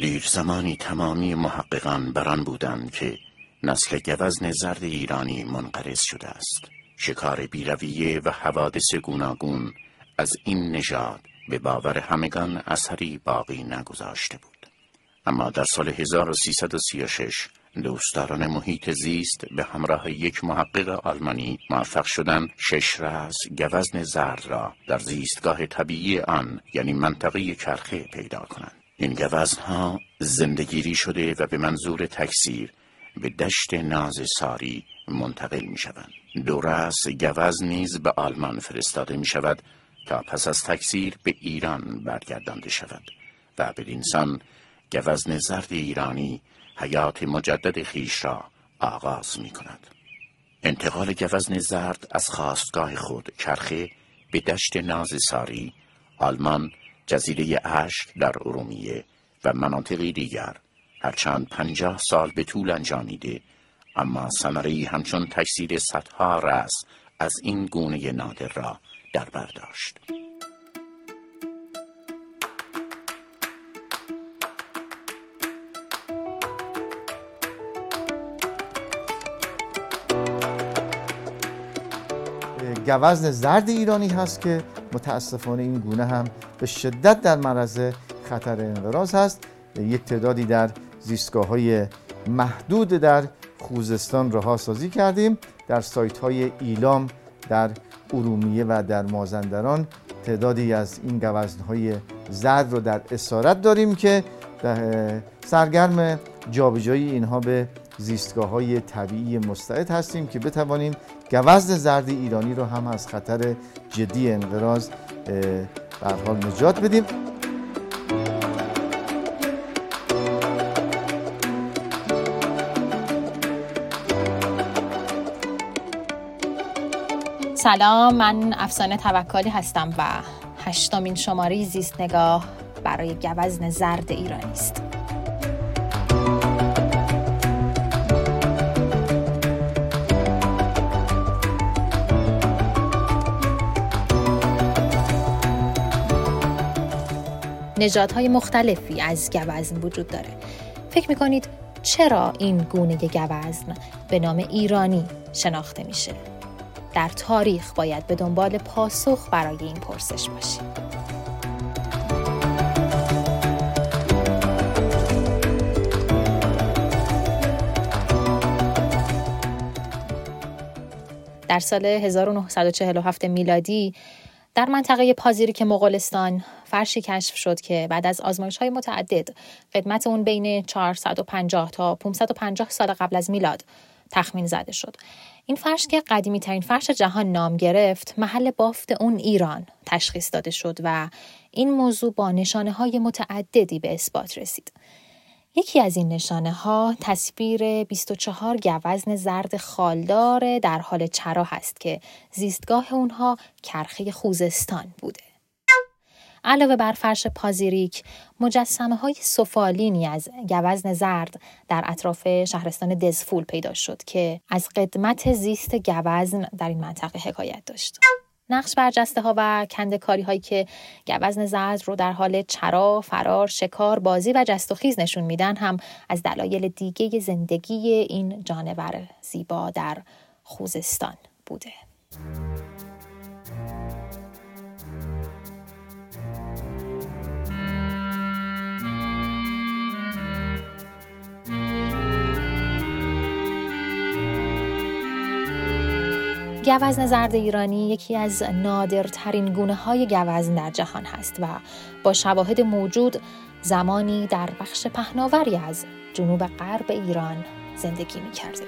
دیر زمانی تمامی محققان بران بودند که نسل گوزن زرد ایرانی منقرض شده است. شکار بیرویه و حوادث گوناگون از این نژاد به باور همگان اثری باقی نگذاشته بود. اما در سال 1336 دوستداران محیط زیست به همراه یک محقق آلمانی موفق شدند شش رأس گوزن زرد را در زیستگاه طبیعی آن یعنی منطقه کرخه پیدا کنند. این گوزنها زندگیری شده و به منظور تکثیر به دشت ناز ساری منتقل می شوند. دو رأس گوز نیز به آلمان فرستاده می شود تا پس از تکثیر به ایران برگردانده شود و به انسان گوزن زرد ایرانی حیات مجدد خیش را آغاز می کند. انتقال گوزن زرد از خواستگاه خود کرخه به دشت ناز ساری، آلمان، جزیره اشک در ارومیه و مناطقی دیگر هرچند پنجاه سال به طول انجامیده اما سمری همچون تکثیر صدها رس از این گونه نادر را در برداشت. گوزن زرد ایرانی هست که متاسفانه این گونه هم به شدت در معرض خطر انقراض هست. یک تعدادی در زیستگاه های محدود در خوزستان رها سازی کردیم. در سایت های ایلام در ارومیه و در مازندران تعدادی از این گوزن های زرد رو در اسارت داریم که سرگرم جابجایی اینها به زیستگاه های طبیعی مستعد هستیم که بتوانیم گوزن زرد ایرانی رو هم از خطر جدی انقراض در حال نجات بدیم. سلام من افسانه توکلی هستم و هشتمین شماره زیست نگاه برای گوزن زرد ایرانی است. نژادهای مختلفی از گوزن وجود داره. فکر می‌کنید چرا این گونه گوزن به نام ایرانی شناخته میشه؟ در تاریخ باید به دنبال پاسخ برای این پرسش باشیم. در سال 1947 میلادی در منطقه پازیریک مغولستان فرشی کشف شد که بعد از آزمایش های متعدد قدمت اون بین 450 تا 550 سال قبل از میلاد تخمین زده شد. این فرش که قدیمی ترین فرش جهان نام گرفت محل بافت اون ایران تشخیص داده شد و این موضوع با نشانه های متعددی به اثبات رسید. یکی از این نشانه ها تصویر 24 گوزن زرد خالدار در حال چرا هست که زیستگاه اونها کرخه خوزستان بوده. علاوه بر فرش پازیریک مجسمه های سفالینی از گوزن زرد در اطراف شهرستان دزفول پیدا شد که از قدمت زیست گوزن در این منطقه حکایت داشت. نقش برجسته ها و کندکاری هایی که گوزن زرد رو در حال چرا، فرار، شکار، بازی و جست و خیز نشون میدن هم از دلایل دیگه زندگی این جانور زیبا در خوزستان بوده. گوزن زرد ایرانی یکی از نادرترین گونه های گوزن در جهان هست و با شواهد موجود زمانی در بخش پهناوری از جنوب غرب ایران زندگی می کرده.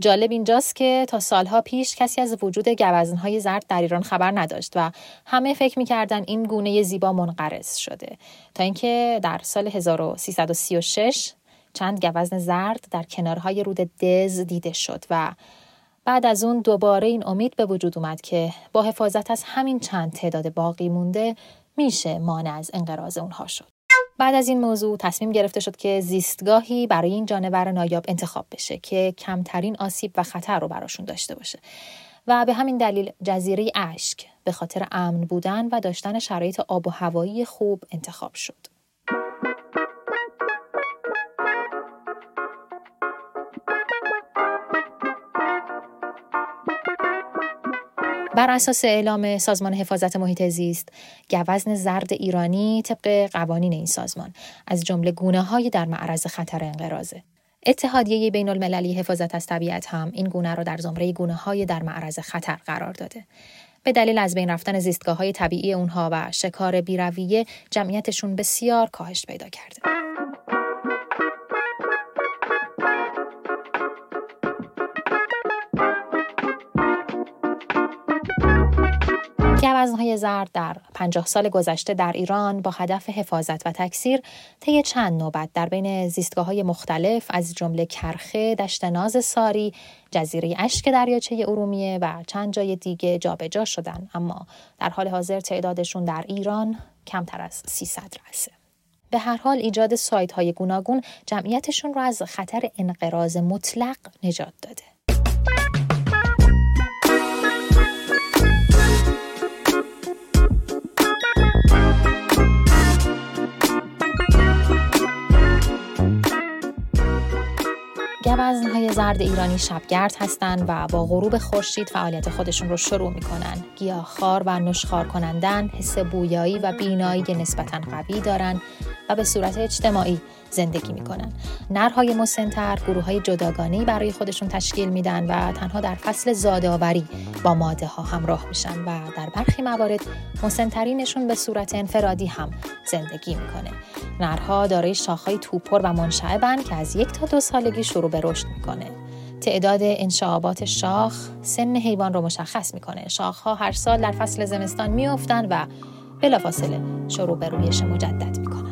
جالب اینجاست که تا سالها پیش کسی از وجود گوزنهای زرد در ایران خبر نداشت و همه فکر می‌کردن این گونه زیبا منقرض شده تا اینکه در سال 1336 چند گوزن زرد در کنارهای رود دز دیده شد و بعد از اون دوباره این امید به وجود اومد که با حفاظت از همین چند تعداد باقی مونده میشه مانع از انقراض اونها شد. بعد از این موضوع تصمیم گرفته شد که زیستگاهی برای این جانور نایاب انتخاب بشه که کمترین آسیب و خطر رو براشون داشته باشه و به همین دلیل جزیره اشک به خاطر امن بودن و داشتن شرایط آب و هوایی خوب انتخاب شد. بر اساس اعلام سازمان حفاظت محیط زیست گوزن زرد ایرانی طبق قوانین این سازمان از جمله گونه های در معرض خطر انقراضه اتحادیه بین المللی حفاظت از طبیعت هم این گونه را در زمره گونه های در معرض خطر قرار داده به دلیل از بین رفتن زیستگاه های طبیعی اونها و شکار بیرویه جمعیتشون بسیار کاهش پیدا کرده. گوزنهای زرد در 50 سال گذشته در ایران با هدف حفاظت و تکثیر طی چند نوبت در بین زیستگاه های مختلف از جمله کرخه، دشت ناز ساری، جزیره اشک دریاچه ارومیه و چند جای دیگه جابجا جا شدن اما در حال حاضر تعدادشون در ایران کمتر از 300 رسه. به هر حال ایجاد سایت های گوناگون جمعیتشون رو از خطر انقراض مطلق نجات داده. های زرد ایرانی شبگرد هستند و با غروب خورشید فعالیت خودشون رو شروع می‌کنن. گیاهخوار و نشخار کنندن، حس بویایی و بینایی نسبتا قوی دارن و به صورت اجتماعی زندگی می‌کنن. نرهای مسنتر گروه های جداگانه برای خودشون تشکیل میدن و تنها در فصل زادآوری با ماده ها همراه میشن و در برخی موارد مسنترینشون به صورت انفرادی هم زندگی می‌کنه. نرها دارای شاخهای توپر و منشعبن که از یک تا دو سالگی شروع به رشد می‌کنه. تعداد انشعابات شاخ سن حیوان رو مشخص می‌کنه. شاخها هر سال در فصل زمستان میافتند و بلافاصله شروع به رویش مجدد می‌کنن.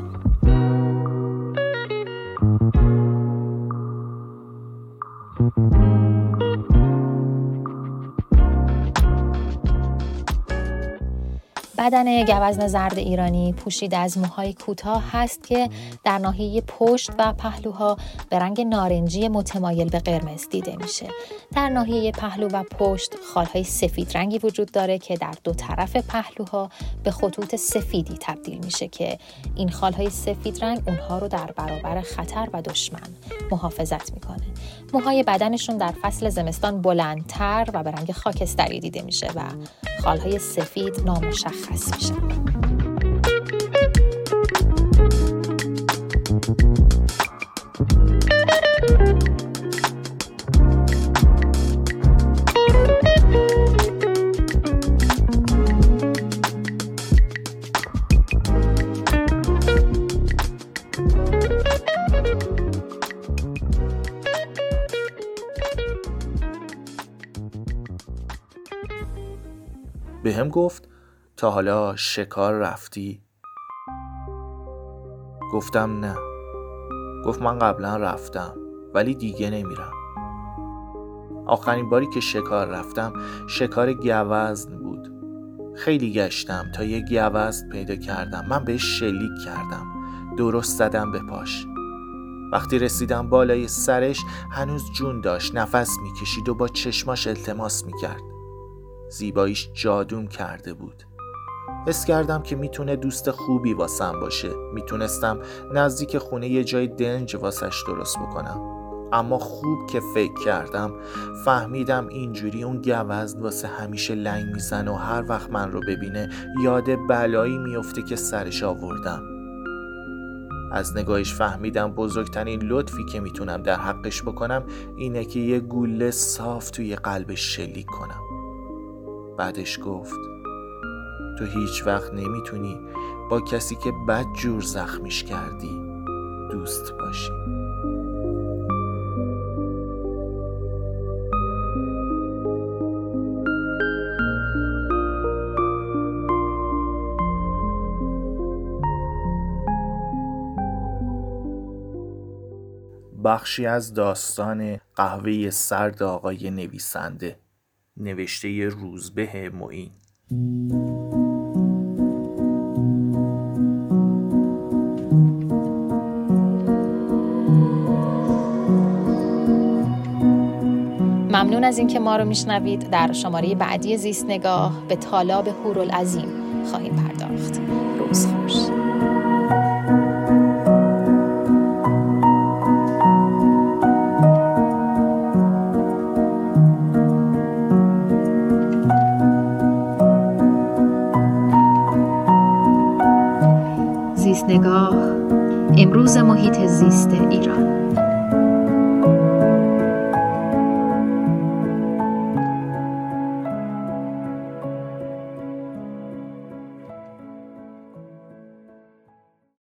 بدن گوزن زرد ایرانی پوشیده از موهای کوتاه هست که در ناحیه پشت و پهلوها به رنگ نارنجی متمایل به قرمز دیده میشه. در ناحیه پهلو و پشت خالهای سفید رنگی وجود داره که در دو طرف پهلوها به خطوط سفیدی تبدیل میشه که این خالهای سفید رنگ اونها رو در برابر خطر و دشمن محافظت می‌کنه. موهای بدنشون در فصل زمستان بلندتر و به رنگ خاکستری دیده میشه و خالهای سفید نامشخص میشن. به هم گفت تا حالا شکار رفتی؟ گفتم نه. گفت من قبلا رفتم ولی دیگه نمیرم. آخرین باری که شکار رفتم شکار گوزن بود. خیلی گشتم تا یه گوزن پیدا کردم. من بهش شلیک کردم. درست زدم به پاش. وقتی رسیدم بالای سرش هنوز جون داشت. نفس می‌کشید و با چشماش التماس می‌کرد. زیباییش جادوم کرده بود. حس کردم که می‌تونه دوست خوبی واسم باشه. می‌تونستم نزدیک خونه یه جای دنج واسش درست بکنم. اما خوب که فکر کردم فهمیدم اینجوری اون گوزن واسه همیشه لنگ میزن و هر وقت من رو ببینه یاد بلایی میفته که سرش آوردم. از نگاهش فهمیدم بزرگترین لطفی که می‌تونم در حقش بکنم اینه که یه گوله صاف توی قلبش شلیک کنم. بعدش گفت تو هیچ وقت نمی‌تونی با کسی که بد جور زخمیش کردی دوست باشی. بخشی از داستان قهوه سرد آقای نویسنده نوشته روزبه معین. ممنون از اینکه ما رو میشنوید. در شماره بعدی زیست نگاه به طالاب هورالعظیم خواهیم پرداخت. روز خوش. نگاه امروز محیط زیست ایران.